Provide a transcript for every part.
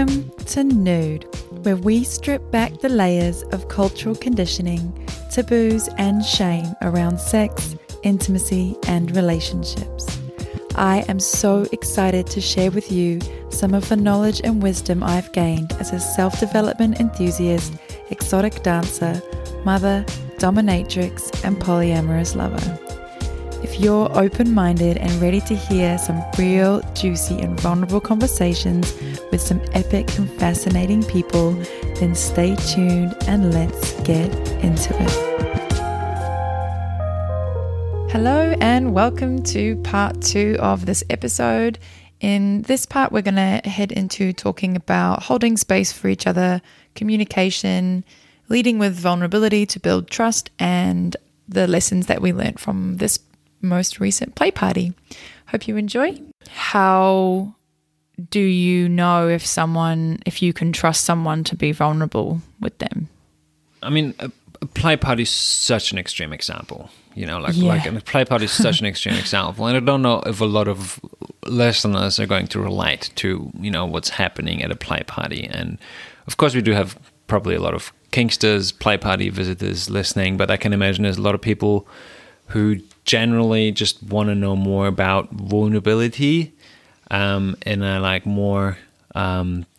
Welcome to Nude, where we strip back the layers of cultural conditioning, taboos, and shame around sex, intimacy, and relationships. I am so excited to share with you some of the knowledge and wisdom I've gained as a self development enthusiast, exotic dancer, mother, dominatrix, and polyamorous lover. If you're open minded and ready to hear some real, juicy, and vulnerable conversations with some epic and fascinating people, then stay tuned and let's get into it. Hello, and welcome to part two of this episode. In this part, we're going to head into talking about holding space for each other, communication, leading with vulnerability to build trust, and the lessons that we learned from this most recent play party. Hope you enjoy. How do you know if someone, if you can trust someone to be vulnerable with them? I mean, a, a play party is such an extreme example. You know, like Yeah. like a play party is such an extreme example, and I don't know if a lot of listeners are going to relate to you know what's happening at a play party. And of course, we do have probably a lot of Kinksters, play party visitors listening, but I can imagine there's a lot of people who generally just want to know more about vulnerability um, in a like more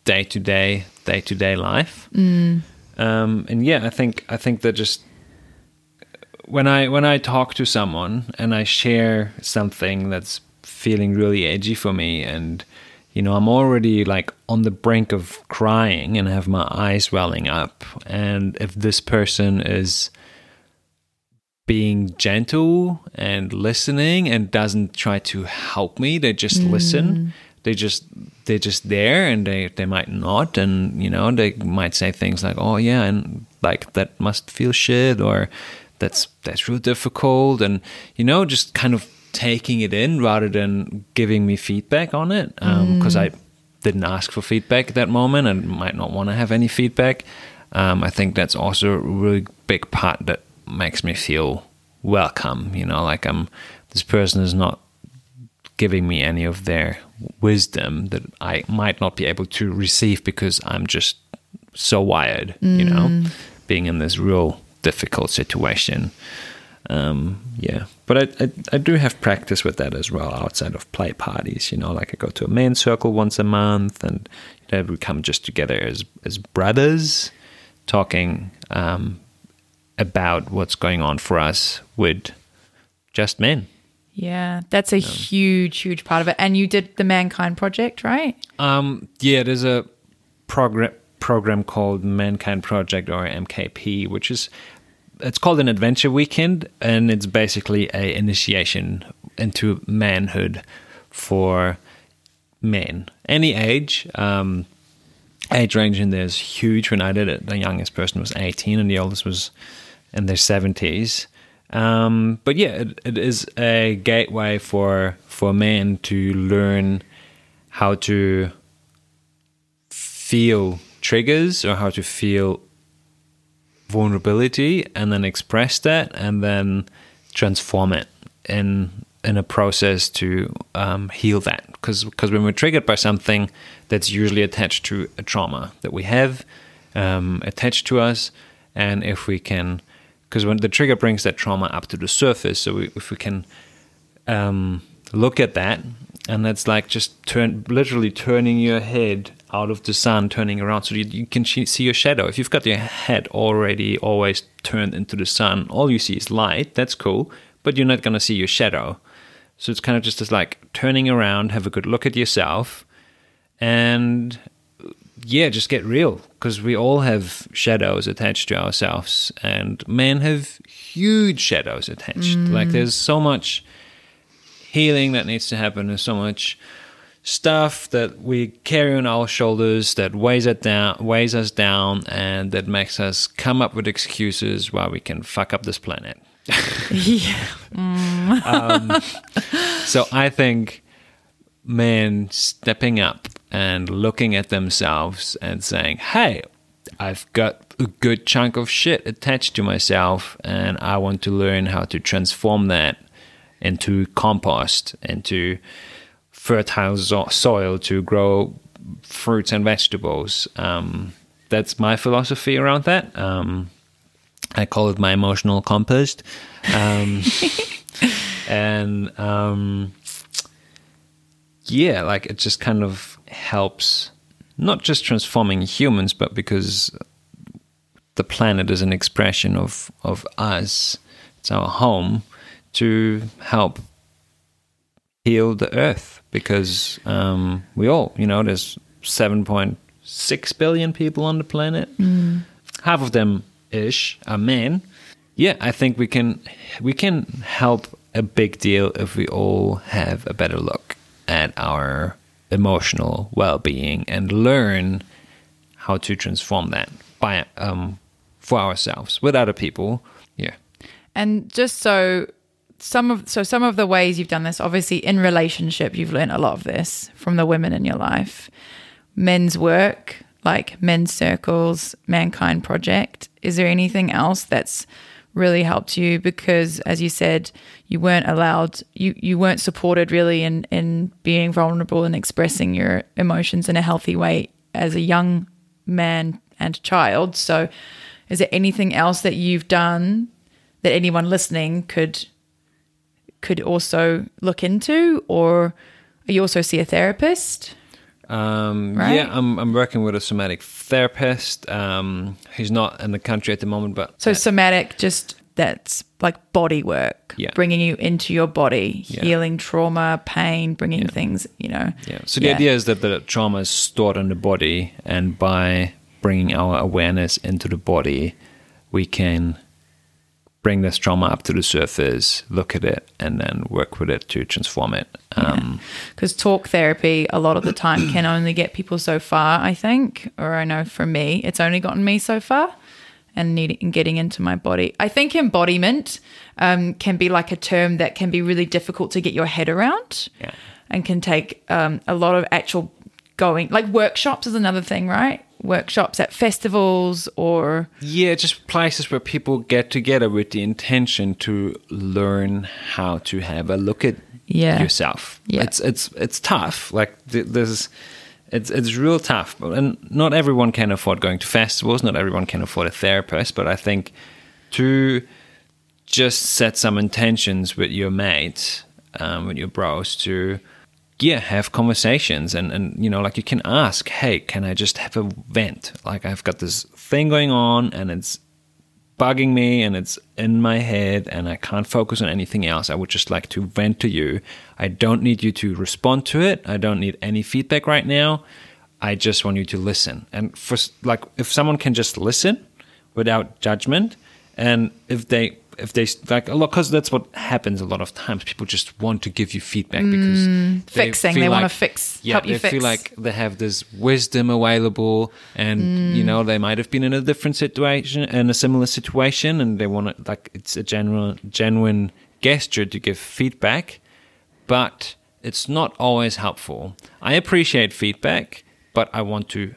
day to day, day to day life. Um, and yeah, I think I think that just when I when I talk to someone and I share something that's feeling really edgy for me, and you know I'm already like on the brink of crying and have my eyes welling up, and if this person is being gentle and listening and doesn't try to help me. They just mm. listen. They just they're just there and they they might not and you know they might say things like oh yeah and like that must feel shit or that's that's real difficult and you know just kind of taking it in rather than giving me feedback on it um, mm. because i didn't ask for feedback at that moment and might not want to have any feedback. Um, i think that's also a really big part that makes me feel welcome you know like i'm this person is not giving me any of their wisdom that I might not be able to receive because I'm just so wired, you know, being in this real difficult situation. Um, yeah, but I, I I do have practice with that as well outside of play parties. You know, like I go to a men circle once a month, and you know, we come just together as as brothers, talking um, about what's going on for us with just men. Yeah, that's a huge, huge part of it. And you did the Mankind Project, right? Um, yeah, there's a program program called Mankind Project or MKP, which is it's called an adventure weekend, and it's basically a initiation into manhood for men, any age. Um, age range in there is huge. When I did it, the youngest person was 18, and the oldest was in their 70s. Um, but yeah, it, it is a gateway for for men to learn how to feel triggers or how to feel vulnerability and then express that and then transform it in in a process to um, heal that because because when we're triggered by something that's usually attached to a trauma that we have um, attached to us and if we can because when the trigger brings that trauma up to the surface so we, if we can um, look at that and that's like just turn literally turning your head out of the sun turning around so you, you can see your shadow. If you've got your head already always turned into the sun all you see is light that's cool but you're not going to see your shadow. So it's kind of just as like turning around have a good look at yourself and yeah, just get real because we all have shadows attached to ourselves, and men have huge shadows attached. Mm. Like there's so much healing that needs to happen. There's so much stuff that we carry on our shoulders that weighs it down, weighs us down, and that makes us come up with excuses why we can fuck up this planet. Yeah. Mm. Um, so I think men stepping up and looking at themselves and saying, "Hey, I've got a good chunk of shit attached to myself, and I want to learn how to transform that into compost, into fertile soil to grow fruits and vegetables. Um, that's my philosophy around that. Um, I call it my emotional compost. Um, and um, yeah, like it just kind of helps not just transforming humans, but because the planet is an expression of, of us, it's our home, to help heal the earth because um, we all, you know, there's 7.6 billion people on the planet. Half of them ish are men. Yeah, I think we can we can help a big deal if we all have a better look at our emotional well-being and learn how to transform that by um, for ourselves with other people. Yeah. And just so some of so some of the ways you've done this, obviously in relationship, you've learned a lot of this from the women in your life. Men's work, like men's circles, mankind project. Is there anything else that's really helped you? Because as you said, you weren't allowed you, you weren't supported really in, in being vulnerable and expressing your emotions in a healthy way as a young man and child. So is there anything else that you've done that anyone listening could could also look into or you also see a therapist Um, Right? Yeah, I'm, I'm working with a somatic therapist. Um, he's not in the country at the moment, but so somatic just that's like body work Yeah. bringing you into your body Yeah. healing trauma pain bringing things you know Yeah. So the Yeah. idea is that the trauma is stored in the body, and by bringing our awareness into the body, we can bring this trauma up to the surface, look at it, and then work with it to transform it. Um, because talk therapy a lot of the time can only get people so far i think or i know for me it's only gotten me so far and needing getting into my body i think embodiment um, can be like a term that can be really difficult to get your head around Yeah. and can take um, a lot of actual going like workshops is another thing right workshops at festivals or Yeah, just places where people get together with the intention to learn how to have a look at Yeah. yourself. Yeah. It's it's it's tough. Like th- there's it's it's real tough, and not everyone can afford going to festivals. Not everyone can afford a therapist. But I think to just set some intentions with your mates, um, with your bros, to yeah, have conversations and and you know, like you can ask, hey, can I just have a vent? Like I've got this thing going on, and it's bugging me and it's in my head and I can't focus on anything else. I would just like to vent to you. I don't need you to respond to it. I don't need any feedback right now. I just want you to listen. And for like if someone can just listen without judgment and if they if they like a lot because that's what happens a lot of times people just want to give you feedback because Mm, fixing. feel They wanna fix- yeah help you they feel like they have this wisdom available and Mm. you know they might have been in a different situation in a similar situation and they want to like it's a general genuine gesture to give feedback but it's not always helpful i appreciate feedback but i want to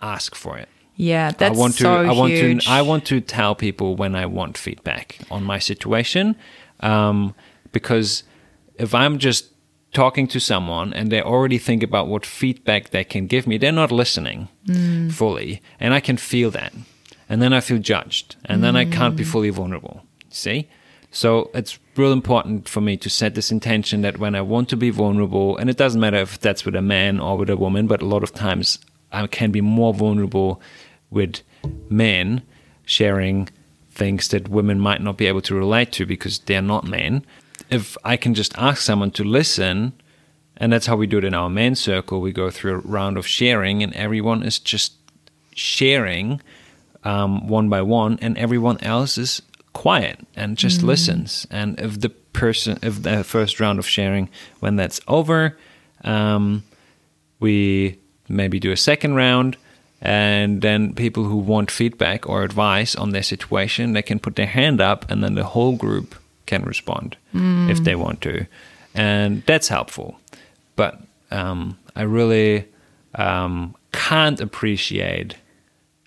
ask for it yeah that's I want to so I want huge. to I want to tell people when I want feedback on my situation um, because if I'm just talking to someone and they already think about what feedback they can give me they're not listening fully and I can feel that. And then I feel judged and then I can't be fully vulnerable see? So it's real important for me to set this intention that when I want to be vulnerable and it doesn't matter if that's with a man or with a woman but a lot of times I can be more vulnerable with men sharing things that women might not be able to relate to because they're not men. If I can just ask someone to listen, and that's how we do it in our men circle, we go through a round of sharing, and everyone is just sharing um, one by one, and everyone else is quiet and just listens. And if the person, if the first round of sharing, when that's over, um, we maybe do a second round and then people who want feedback or advice on their situation they can put their hand up and then the whole group can respond if they want to and that's helpful but um, i really um, can't appreciate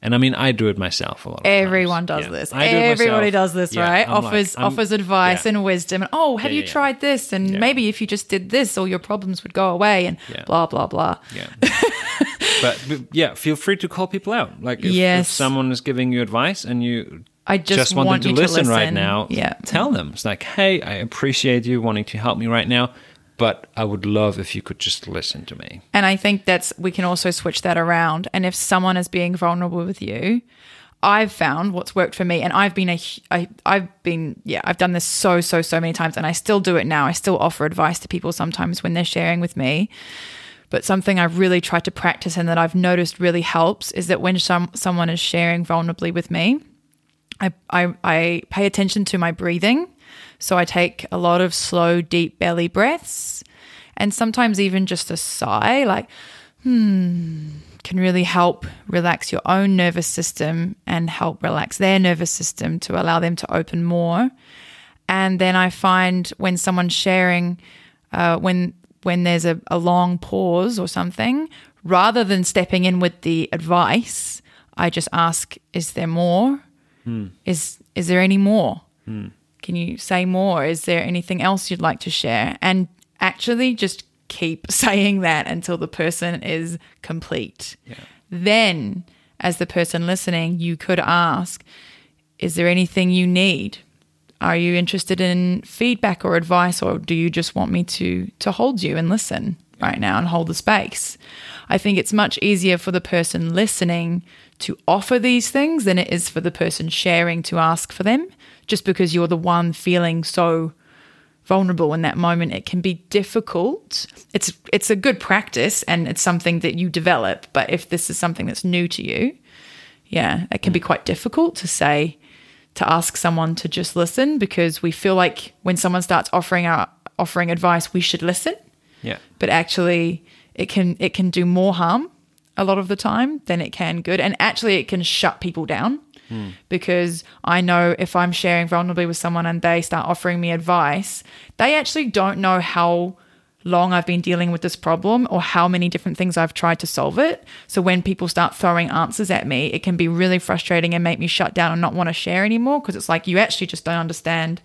and I mean, I do it myself a lot. Everyone times. does Yeah. this. Do Everybody does this, Yeah, right? I'm offers I'm- offers advice yeah. and wisdom. And oh, have you tried this? And maybe if you just did this, all your problems would go away. And blah blah blah. Yeah. but, but yeah, feel free to call people out. Like if, if someone is giving you advice and you I just, want, want them you to listen, right now, Yeah. tell them. It's like, hey, I appreciate you wanting to help me right now, but I would love if you could just listen to me. And I think that's we can also switch that around. And if someone is being vulnerable with you, I've found what's worked for me, and I've been a, I, I've been, yeah, I've done this so, so, so many times, and I still do it now. I still offer advice to people sometimes when they're sharing with me. But something I've really tried to practice and that I've noticed really helps is that when some someone is sharing vulnerably with me, I, I, I pay attention to my breathing. So I take a lot of slow, deep belly breaths and sometimes even just a sigh, like, hmm, can really help relax your own nervous system and help relax their nervous system to allow them to open more. And then I find when someone's sharing, uh, when when there's a, a long pause or something, rather than stepping in with the advice, I just ask, "Is there more? Hmm. Is is there any more? Hmm. Can you say more? Is there anything else you'd like to share?" And actually, just keep saying that until the person is complete. Then, as the person listening, you could ask, "Is there anything you need?" Are you interested in feedback or advice or do you just want me to to hold you and listen right now and hold the space? I think it's much easier for the person listening to offer these things than it is for the person sharing to ask for them. Just because you're the one feeling so vulnerable in that moment it can be difficult. It's it's a good practice and it's something that you develop but if this is something that's new to you yeah it can be mm. quite difficult to say to ask someone to just listen because we feel like when someone starts offering our offering advice we should listen. Yeah. but actually it can it can do more harm a lot of the time than it can good. And actually it can shut people down hmm. because i know if i'm sharing vulnerably with someone and they start offering me advice they actually don't know how long I've been dealing with this problem or how many different things I've tried to solve it. So when people start throwing answers at me, it can be really frustrating and make me shut down and not want to share anymore because it's like you actually just don't understand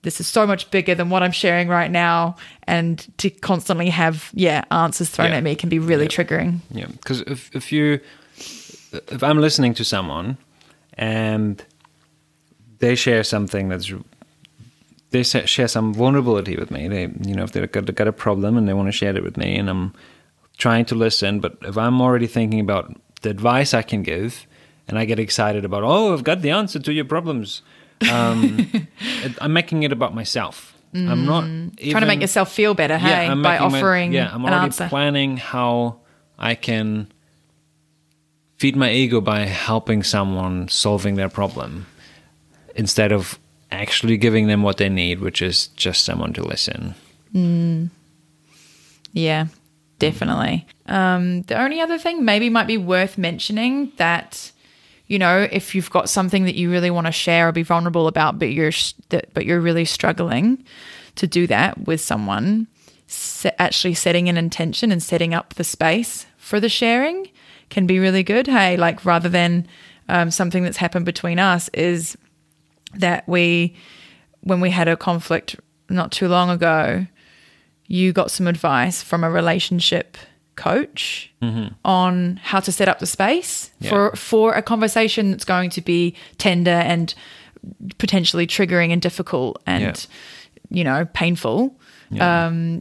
this is so much bigger than what I'm sharing right now and to constantly have yeah answers thrown Yeah. at me can be really triggering. Yeah, because if if you if I'm listening to someone and they share something that's they share some vulnerability with me, they you know if they've got, got a problem and they want to share it with me, and I'm trying to listen, but if I'm already thinking about the advice I can give, and I get excited about oh I've got the answer to your problems, um, I'm making it about myself. I'm not Trying to make yourself feel better, hey, I'm by making my- offering yeah, I'm an already answer. planning how I can feed my ego by helping someone solving their problem instead of actually giving them what they need, which is just someone to listen. Yeah, definitely. Um, the only other thing maybe might be worth mentioning that you know if you've got something that you really want to share or be vulnerable about, but you're but you're really struggling to do that with someone, actually setting an intention and setting up the space for the sharing can be really good. Hey, like rather than um, something that's happened between us is that we when we had a conflict not too long ago you got some advice from a relationship coach on how to set up the space for for a conversation that's going to be tender and potentially triggering and difficult and you know painful. Um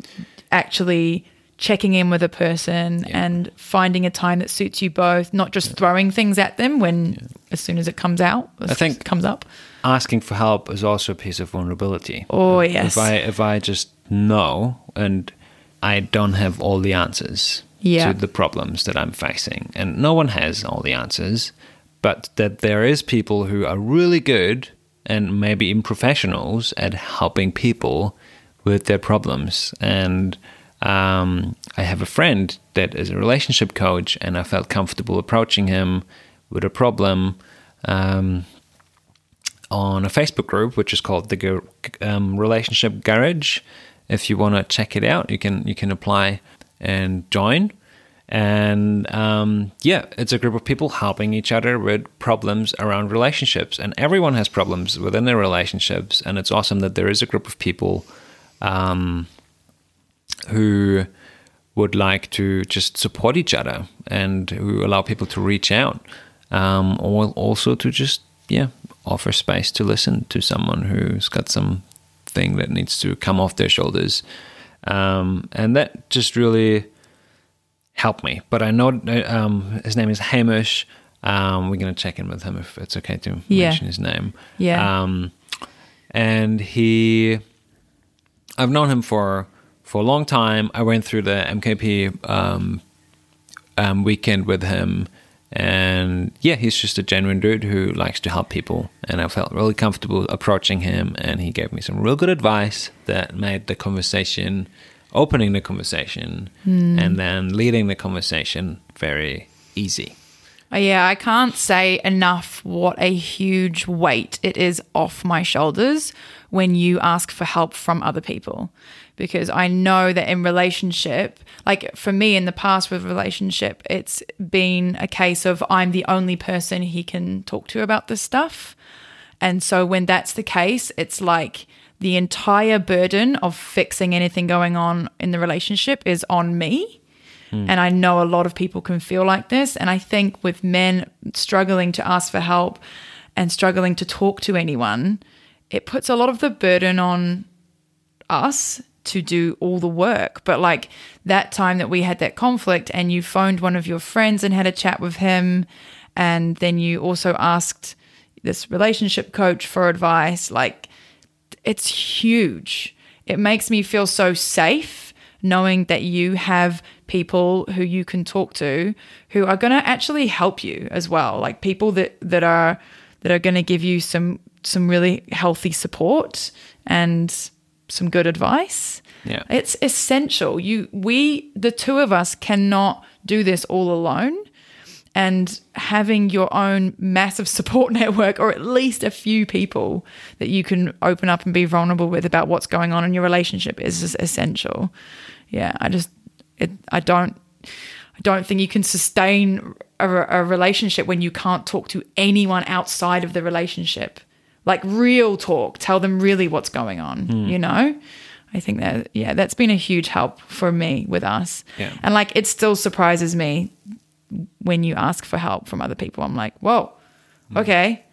actually checking in with a person and finding a time that suits you both not just throwing things at them when as soon as it comes out I think- comes up Asking for help is also a piece of vulnerability. Oh, yes. If I if I just know and I don't have all the answers Yeah. to the problems that I'm facing, and no one has all the answers, but that there is people who are really good and maybe even professionals at helping people with their problems. And um, I have a friend that is a relationship coach, and I felt comfortable approaching him with a problem. Um, on a Facebook group, which is called the um, Relationship Garage. If you want to check it out, you can you can apply and join. And um, yeah, it's a group of people helping each other with problems around relationships, and everyone has problems within their relationships. And it's awesome that there is a group of people um, who would like to just support each other and who allow people to reach out, um, or also to just yeah offer space to listen to someone who's got some thing that needs to come off their shoulders, um, and that just really helped me. But I know um, his name is Hamish. Um, we're gonna check in with him if it's okay to Yeah. mention his name. Yeah. Um, and he, I've known him for for a long time. I went through the MKP um, um, weekend with him, and yeah, he's just a genuine dude who likes to help people. And I felt really comfortable approaching him, and he gave me some real good advice that made the conversation, opening the conversation, and then leading the conversation very easy. Uh, Yeah, I can't say enough what a huge weight it is off my shoulders when you ask for help from other people. Because I know that in relationship, like for me in the past with relationship, it's been a case of I'm the only person he can talk to about this stuff. And so when that's the case, it's like the entire burden of fixing anything going on in the relationship is on me. Hmm. And I know a lot of people can feel like this. And I think with men struggling to ask for help and struggling to talk to anyone, it puts a lot of the burden on us to do all the work. But like that time that we had that conflict and you phoned one of your friends and had a chat with him, and then you also asked this relationship coach for advice, like it's huge. It makes me feel so safe knowing that you have people who you can talk to who are going to actually help you as well like people that that are that are going to give you some some really healthy support and some good advice. Yeah. it's essential. You we the two of us cannot do this all alone and having your own massive support network or at least a few people that you can open up and be vulnerable with about what's going on in your relationship is essential. Yeah i just it, i don't i don't think you can sustain a, a relationship when you can't talk to anyone outside of the relationship like real talk tell them really what's going on you know i think that yeah that's been a huge help for me with us Yeah. and like it still surprises me when you ask for help from other people. I'm like, whoa, okay,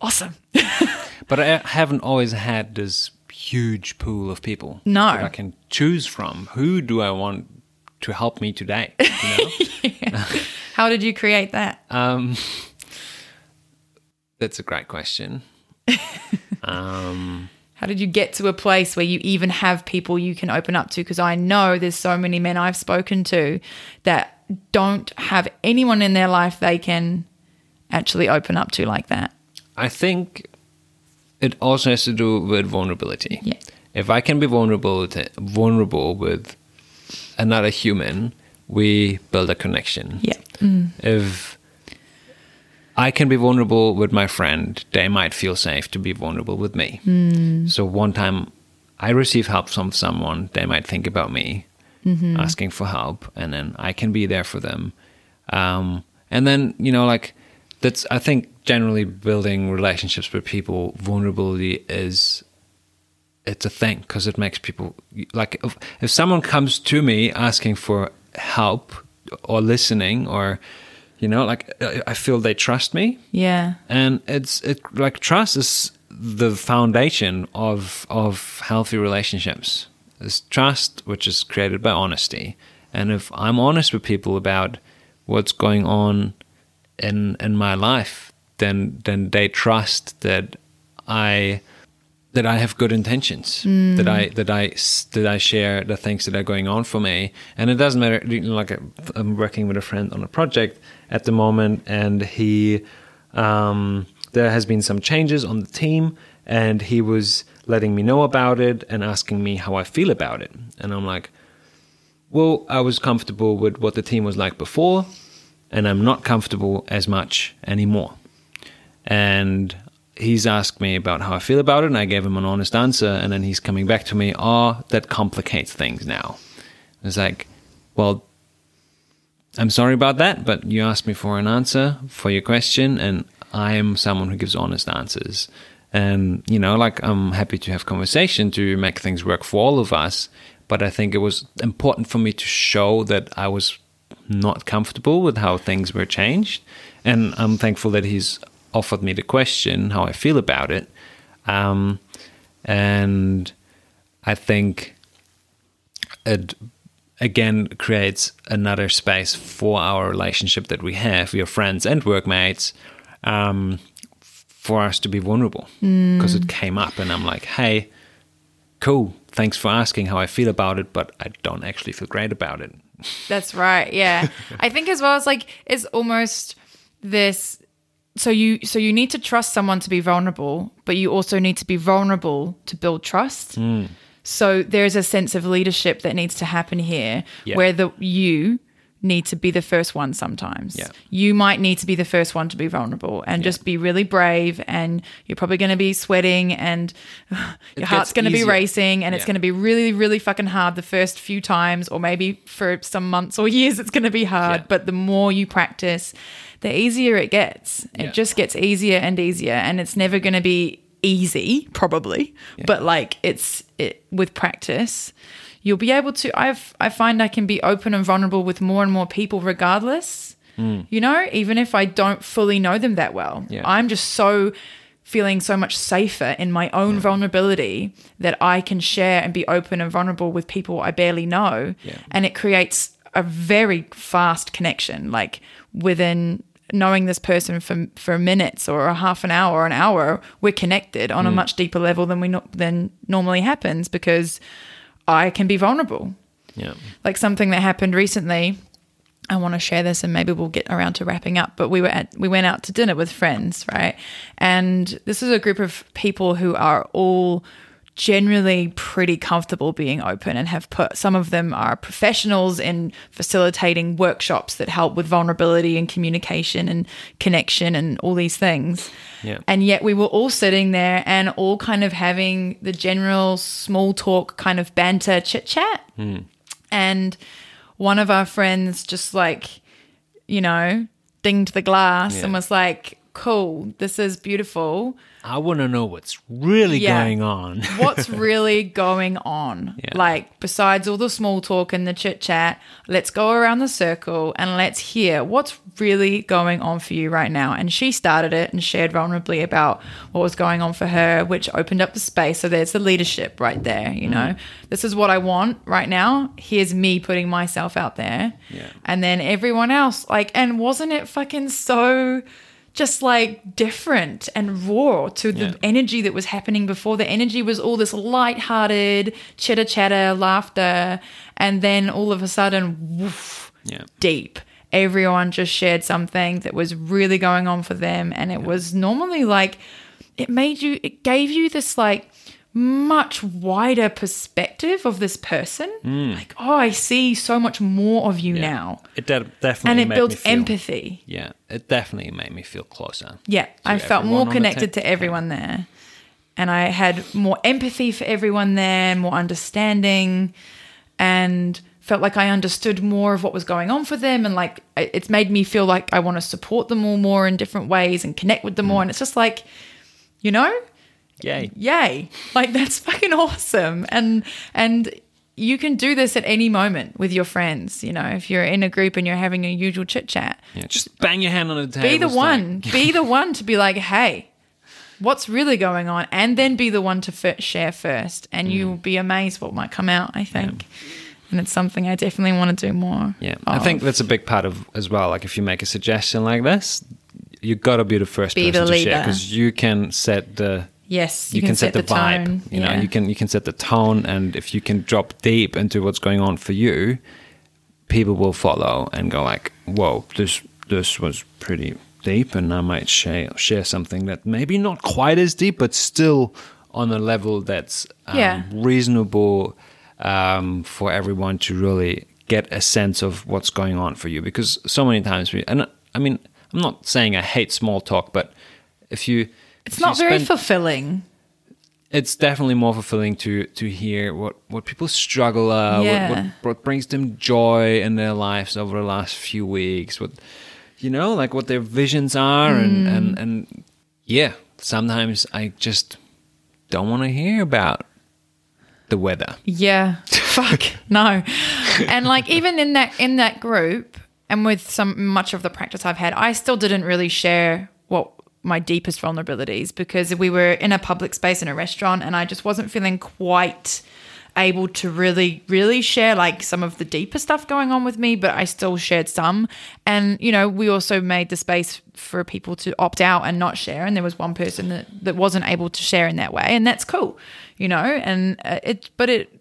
awesome. But I haven't always had this huge pool of people No. that I can choose from. Who do I want to help me today? You know? How did you create that? um, that's a great question. Um, How did you get to a place where you even have people you can open up to? Because I know there's so many men I've spoken to that don't have anyone in their life they can actually open up to like that. I think it also has to do with vulnerability. Yeah. If I can be vulnerable to, vulnerable with another human, we build a connection. Yeah. If I can be vulnerable with my friend, they might feel safe to be vulnerable with me. So one time I receive help from someone, they might think about me asking for help, and then I can be there for them. Um, and then, you know, like that's, I think generally building relationships with people, vulnerability is it's a thing because it makes people like if, if someone comes to me asking for help or listening or you know like I- feel they trust me Yeah. and it's it like trust is the foundation of of healthy relationships is trust which is created by honesty and if i'm honest with people about what's going on in in my life then then they trust that i that I have good intentions, mm. that I that I that I share the things that are going on for me, and it doesn't matter. Like I'm working with a friend on a project at the moment, and he um, there has been some changes on the team, and he was letting me know about it and asking me how I feel about it, and I'm like, well, I was comfortable with what the team was like before, and I'm not comfortable as much anymore. And he's asked me about how I feel about it, and I gave him an honest answer. And then he's coming back to me, oh, that complicates things now. It's like, well, I'm sorry about that, but you asked me for an answer for your question, and I am someone who gives honest answers. And, you know, like I'm happy to have conversation to make things work for all of us. but I think it was important for me to show that I was not comfortable with how things were changed, and I'm thankful that he's offered me the question how I feel about it, um, and I think it again creates another space for our relationship that we have. Are friends and workmates. Um, for us to be vulnerable because it came up and I'm like, hey, cool, thanks for asking how I feel about it, but I don't actually feel great about it. That's right. Yeah. I think as well as like it's almost this so you so you need to trust someone to be vulnerable, but you also need to be vulnerable to build trust. Hmm. So there's a sense of leadership that needs to happen here Yeah. where the you need to be the first one sometimes. Yeah. You might need to be the first one to be vulnerable and just be really brave and you're probably going to be sweating and your heart's going to be racing and it's going to be really really fucking hard the first few times or maybe for some months or years it's going to be hard Yeah. but the more you practice the easier it gets it Yeah. just gets easier and easier and it's never going to be easy probably but like it's it with practice you'll be able to i've i find i can be open and vulnerable with more and more people regardless hmm. you know even if i don't fully know them that well. Yeah. i'm just so feeling so much safer in my own vulnerability that i can share and be open and vulnerable with people i barely know. Yeah. and it creates a very fast connection like within knowing this person for for minutes or a half an hour or an hour we're connected on a mm. much deeper level than we no- than normally happens because i can be vulnerable. Yeah. like something that happened recently I want to share this and maybe we'll get around to wrapping up but we were at we went out to dinner with friends right? And this is a group of people who are all generally pretty comfortable being open and have put some of them are professionals in facilitating workshops that help with vulnerability and communication and connection and all these things Yeah. and yet we were all sitting there and all kind of having the general small talk kind of banter chit chat hmm. and one of our friends just like you know dinged the glass Yeah. and was like cool. This is beautiful. I want to know what's really Yeah. going on. what's really going on? Yeah. like besides all the small talk and the chit chat let's go around the circle and let's hear what's really going on for you right now. And she started it and shared vulnerably about what was going on for her which opened up the space. So there's the leadership right there you know? Mm-hmm. This is what i want right now. Here's me putting myself out there. Yeah. and then everyone else like and wasn't it fucking so just like different and raw to the Yeah. energy that was happening before. The energy was all this light-hearted chitter chatter, laughter, and then all of a sudden, woof, Yeah. deep. Everyone just shared something that was really going on for them, and it was normally like it made you, it gave you this like much wider perspective of this person. Like, oh, I see so much more of you Mm. Yeah. now, It de- definitely and it me feel, empathy. Yeah, it definitely made me feel closer. Yeah, I felt more connected to everyone there. And I had more empathy for everyone there, more understanding, and felt like I understood more of what was going on for them. And like, it's made me feel like I want to support them all more in different ways and connect with them Mm. more. And it's just like, you know, Yay. yay. Like, that's fucking awesome. And, and, you can do this at any moment with your friends. You know, if you're in a group and you're having a usual chit chat, Yeah, just bang your hand on the table. be the It's like- one be the one to be like hey what's really going on and then be the one to f- share first and mm. you'll be amazed what might come out i think and it's something i definitely want to do more Yeah, I think that's a big part of as well. Like if you make a suggestion like this, you got to be the first Be person the to share because you can set the yes you, can, set, the, vibe. tone. You know, Yeah. you can you can set the tone, and if you can drop deep into what's going on for you, people will follow and go like, "Whoa, this this was pretty deep," and I might share share something that maybe not quite as deep, but still on a level that's um, Yeah. reasonable um, for everyone to really get a sense of what's going on for you. Because so many times we, and I mean, I'm not saying I hate small talk, but if you it's not very spend- fulfilling it's definitely more fulfilling to to hear what what people struggle uh, Yeah. what, what what brings them joy in their lives over the last few weeks what you know like what their visions are and Mm. and and yeah sometimes i just don't want to hear about the weather. Yeah. Fuck. No. And like even in that in that group and with some much of the practice I've had, I still didn't really share what my deepest vulnerabilities because we were in a public space in a restaurant and I just wasn't feeling quite able to really really share like some of the deeper stuff going on with me but I still shared some. And you know we also made the space for people to opt out and not share. And there was one person that, that wasn't able to share in that way. And that's cool you know? And uh, it but it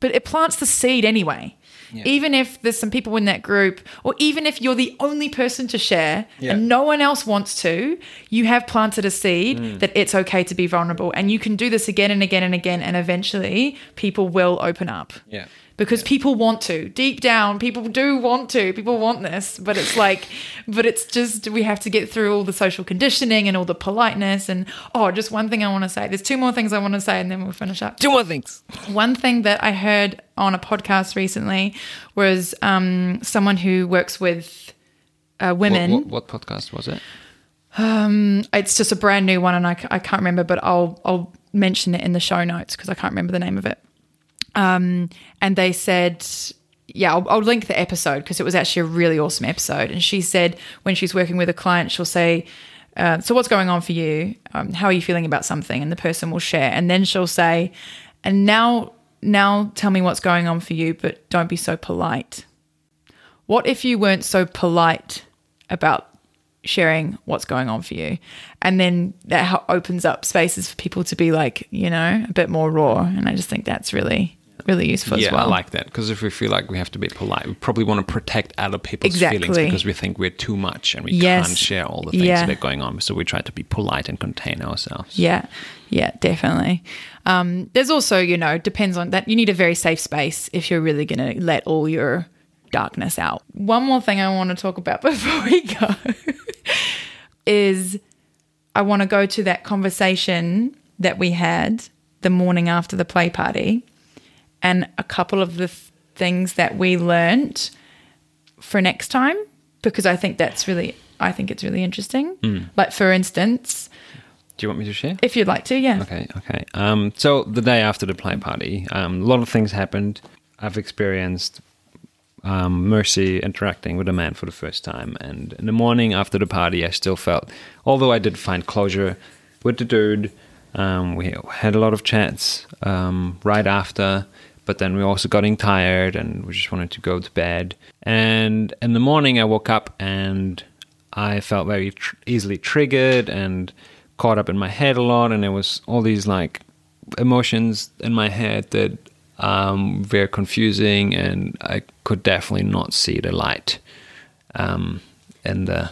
but it plants the seed anyway even if there's some people in that group, or even if you're the only person to share Yeah. and no one else wants to, you have planted a seed Mm. that it's okay to be vulnerable. And you can do this again and again and again. And eventually people will open up. Yeah. Because people want to. Deep down, people do want to. People want this. But it's like, but it's just, we have to get through all the social conditioning and all the politeness. And oh, just one thing I want to say. There's two more things I want to say and then we'll finish up. Two more things. One thing that I heard on a podcast recently was um, someone who works with uh, women. What, what, what podcast was it? It's just a brand new one, and I, I can't remember, but I'll I'll mention it in the show notes because I can't remember the name of it. Um, and they said, yeah, I'll, I'll link the episode because it was actually a really awesome episode. And she said when she's working with a client, she'll say. Uh, so what's going on for you? Um, how are you feeling about something? And the person will share, and then she'll say, "And now, now tell me what's going on for you, but don't be so polite." What if you weren't so polite about sharing what's going on for you? And then that opens up spaces for people to be like, you know, a bit more raw. And I just think that's really, really useful yeah, as well. I like that because if we feel like we have to be polite, we probably want to protect other people's Exactly. feelings because we think we're too much and we Yes. can't share all the things Yeah. that are going on. So we try to be polite and contain ourselves. Yeah, yeah, definitely. Um, there's also, you know, depends on that. You need a very safe space if you're really going to let all your darkness out. One more thing I want to talk about before we go is I want to go to that conversation that we had the morning after the play party and a couple of the th- things that we learned for next time because I think that's really I think it's really interesting. Like for instance, Do you want me to share? if you'd like to, yeah. Okay, okay. Um, so the day after the play party, um, a lot of things happened. I've experienced um, Mercy interacting with a man for the first time, and in the morning after the party, I still felt, although I did find closure with the dude, um, we had a lot of chats um, right after. But then we were also getting tired, and we just wanted to go to bed. And in the morning, I woke up and I felt very tr- easily triggered and caught up in my head a lot, and there was all these like emotions in my head that um, were confusing, and I could definitely not see the light um, in the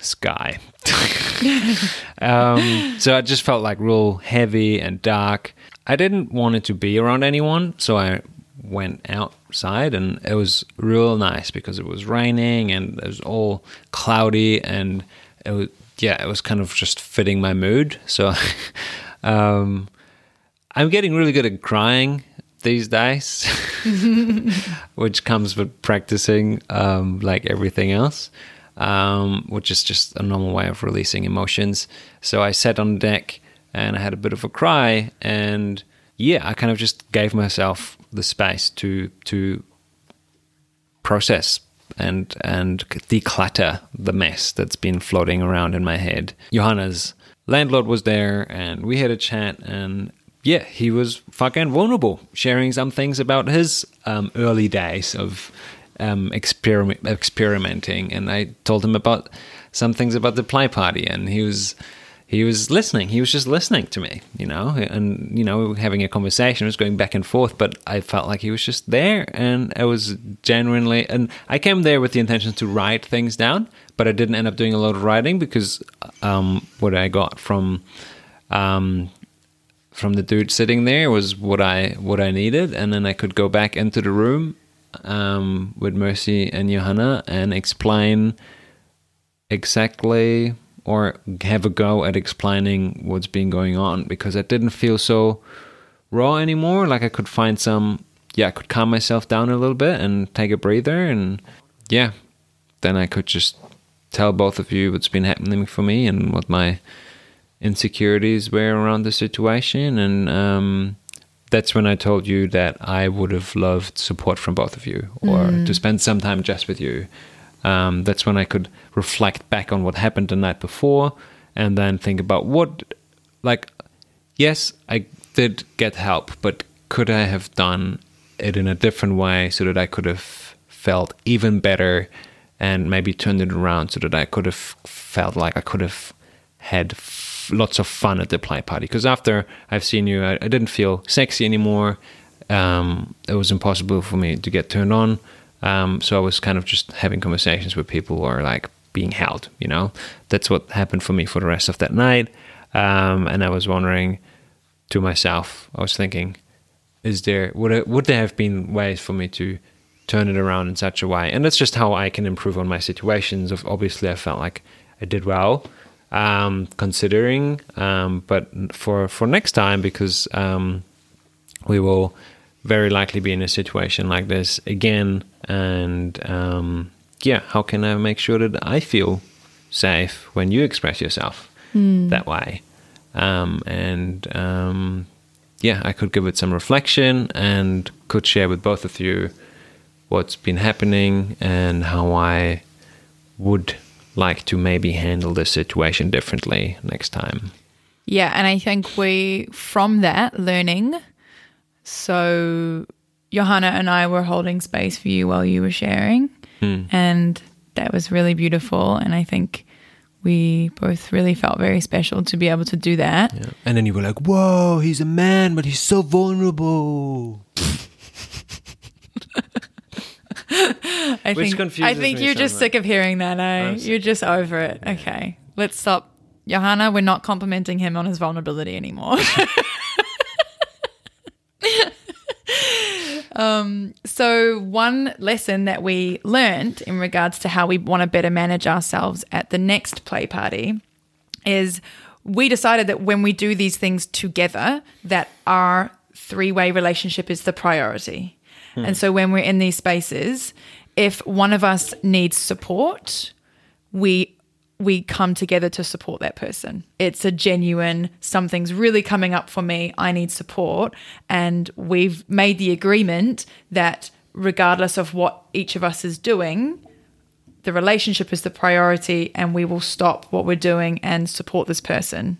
sky. um, so I just felt like real heavy and dark. I didn't want it to be around anyone, so I went outside and it was real nice because it was raining and it was all cloudy and it was yeah, it was kind of just fitting my mood. So um, I'm getting really good at crying these days, which comes with practicing um, like everything else, um, which is just a normal way of releasing emotions. So I sat on deck and I had a bit of a cry, and yeah, I kind of just gave myself the space to to process and and declutter the mess that's been floating around in my head. Johanna's landlord was there and we had a chat and yeah, he was fucking vulnerable, sharing some things about his um, early days of um, experiment experimenting, and I told him about some things about the play party, and he was he was listening. He was just listening to me, you know, and you know, having a conversation. It was going back and forth, but I felt like he was just there, and I was genuinely. And I came there with the intention to write things down, but I didn't end up doing a lot of writing because um, what I got from um, from the dude sitting there was what I what I needed, and then I could go back into the room um, with Mercy and Johanna and explain exactly or have a go at explaining what's been going on because I didn't feel so raw anymore. Like I could find some, yeah, I could calm myself down a little bit and take a breather, and yeah, then I could just tell both of you what's been happening for me and what my insecurities were around the situation and um, that's when I told you that I would have loved support from both of you or to spend some time just with you. Um, that's when I could reflect back on what happened the night before and then think about what, like, yes, I did get help, but could I have done it in a different way so that I could have felt even better and maybe turned it around so that I could have felt like I could have had f- lots of fun at the play party? Because after I've seen you, I, I didn't feel sexy anymore. Um, it was impossible for me to get turned on. Um, so I was kind of just having conversations with people or like being held, you know? That's what happened for me for the rest of that night. Um, and I was wondering to myself, I was thinking, is there would it, would there have been ways for me to turn it around in such a way? And that's just how I can improve on my situations. Of obviously, I felt like I did well, um, considering. Um, but for for next time, because um, we will very likely be in a situation like this again, and um, yeah, how can I make sure that I feel safe when you express yourself that way? Um, and um, yeah, I could give it some reflection and could share with both of you what's been happening and how I would like to maybe handle this situation differently next time. Yeah, and I think we from that learning. So Johanna and I were holding space for you while you were sharing, and that was really beautiful. And I think we both really felt very special to be able to do that. Yeah. And then you were like, "Whoa, he's a man, but he's so vulnerable." I Which think I think you're so just much. sick of hearing that, eh? I'm You're just over it. Okay, let's stop. Johanna, we're not complimenting him on his vulnerability anymore. um, so, one lesson that we learned in regards to how we want to better manage ourselves at the next play party is we decided that when we do these things together, that our three-way relationship is the priority. And so when we're in these spaces, if one of us needs support, we we come together to support that person. It's a genuine something's really coming up for me, I need support, and we've made the agreement that regardless of what each of us is doing, the relationship is the priority and we will stop what we're doing and support this person.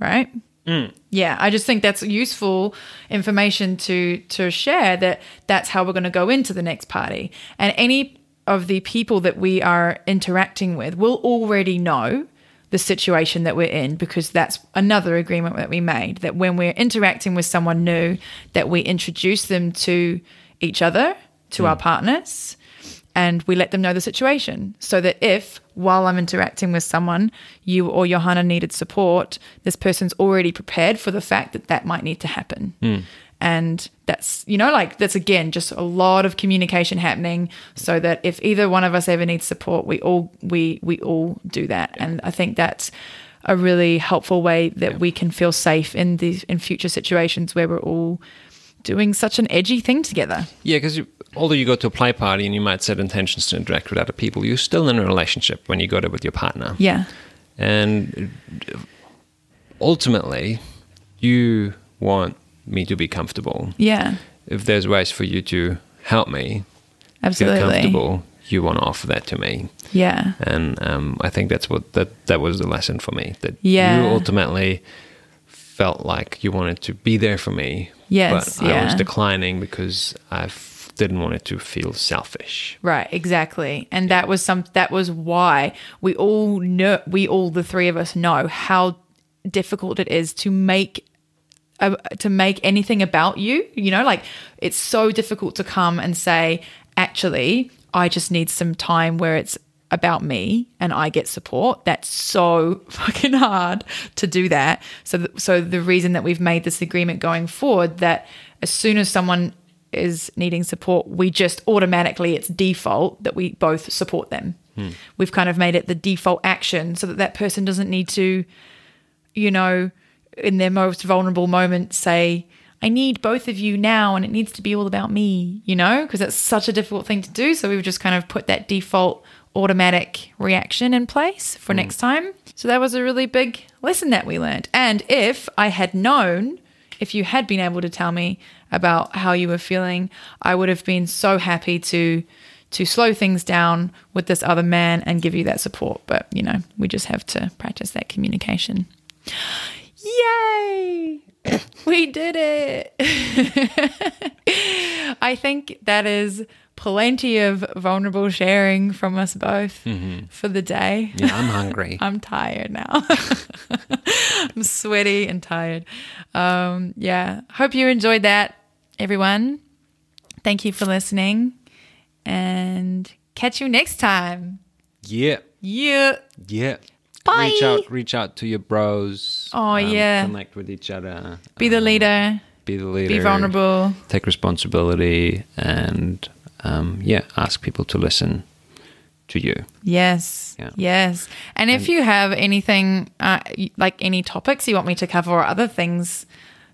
Right? Mm. Yeah, I just think that's useful information to to share that that's how we're going to go into the next party. And any of the people that we are interacting with will already know the situation that we're in because that's another agreement that we made that when we're interacting with someone new that we introduce them to each other, to hmm. our partners, and we let them know the situation. So that if while I'm interacting with someone, you or Johanna needed support, this person's already prepared for the fact that that might need to happen. Hmm. And that's, you know, like that's again just a lot of communication happening so that if either one of us ever needs support, we all we we all do that. And I think that's a really helpful way that we can feel safe in these in future situations where we're all doing such an edgy thing together. Yeah, because although you go to a play party and you might set intentions to interact with other people, you're still in a relationship when you go there with your partner. Yeah. And ultimately, you want me to be comfortable. Yeah. If there's ways for you to help me Absolutely. get comfortable, you want to offer that to me. Yeah. And um, I think that's what that that was the lesson for me. That Yeah. you ultimately felt like you wanted to be there for me. Yes, But I was declining because I f- didn't want it to feel selfish. Right, exactly. And that was some that was why we all know we all the three of us know how difficult it is to make uh, to make anything about you, you know, like it's so difficult to come and say actually I just need some time where it's about me and I get support. That's so fucking hard to do that. So th- so the reason that we've made this agreement going forward that as soon as someone is needing support, we just automatically it's default that we both support them. We've kind of made it the default action so that that person doesn't need to you know, in their most vulnerable moment, say, I need both of you now and it needs to be all about me, you know, because it's such a difficult thing to do. So we've just kind of put that default automatic reaction in place for mm. next time. So that was a really big lesson that we learned. And if I had known if you had been able to tell me about how you were feeling, I would have been so happy to to slow things down with this other man and give you that support. But you know, we just have to practice that communication. Yay! we did it. I think that is plenty of vulnerable sharing from us both for the day. Yeah, I'm hungry. I'm tired now. I'm sweaty and tired. Um, yeah. Hope you enjoyed that, everyone. Thank you for listening and catch you next time. yeah. Yeah. Yeah. Bye. Reach out reach out to your bros. um, Oh, yeah. Connect with each other. Be the um, leader. Be the leader. Be vulnerable. Take responsibility and um, yeah, ask people to listen to you. Yes. Yeah. Yes. And if you have anything, uh, like any topics you want me to cover or other things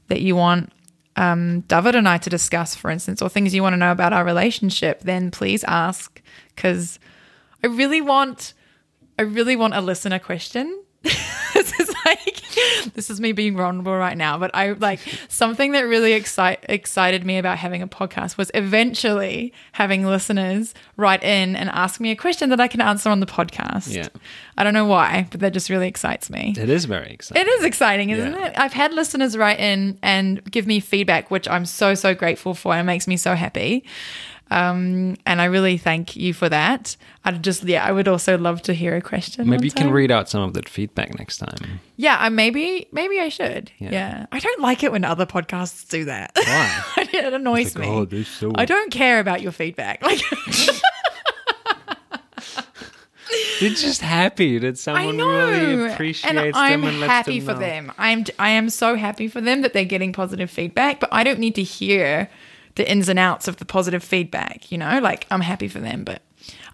that you want um, David and I to discuss, for instance, or things you want to know about our relationship, then please ask because I really want, I really want a listener question. this is like, this is me being vulnerable right now, but I like something that really excite, excited me about having a podcast was eventually having listeners write in and ask me a question that I can answer on the podcast. Yeah. I don't know why, but that just really excites me. It is very exciting. It is exciting, isn't Yeah. it? I've had listeners write in and give me feedback, which I'm so, so grateful for. and It makes me so happy. Um, and I really thank you for that. I'd just, yeah, I would also love to hear a question. Maybe you can read out some of that feedback next time. Yeah, I maybe, maybe I should. Yeah. Yeah. I don't like it when other podcasts do that. Why? it annoys like, me. oh, so- I don't care about your feedback. Like, They're just happy that someone really appreciates and them I'm happy them for them. I'm I am so happy for them that they're getting positive feedback. But I don't need to hear the ins and outs of the positive feedback. You know, like I'm happy for them, but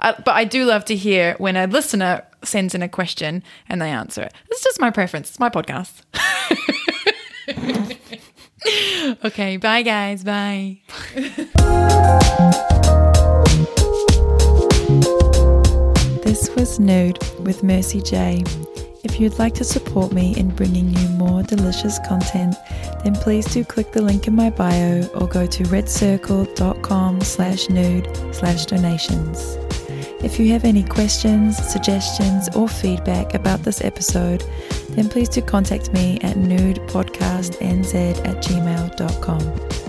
I, but I do love to hear when a listener sends in a question and they answer it. It's just my preference. It's my podcast. okay, bye guys. Bye. This was Nude with Mercy J. If you'd like to support me in bringing you more delicious content, then please do click the link in my bio or go to redcircle.com slash nude slash donations. If you have any questions, suggestions, or feedback about this episode, then please do contact me at nudepodcastnz at gmail.com.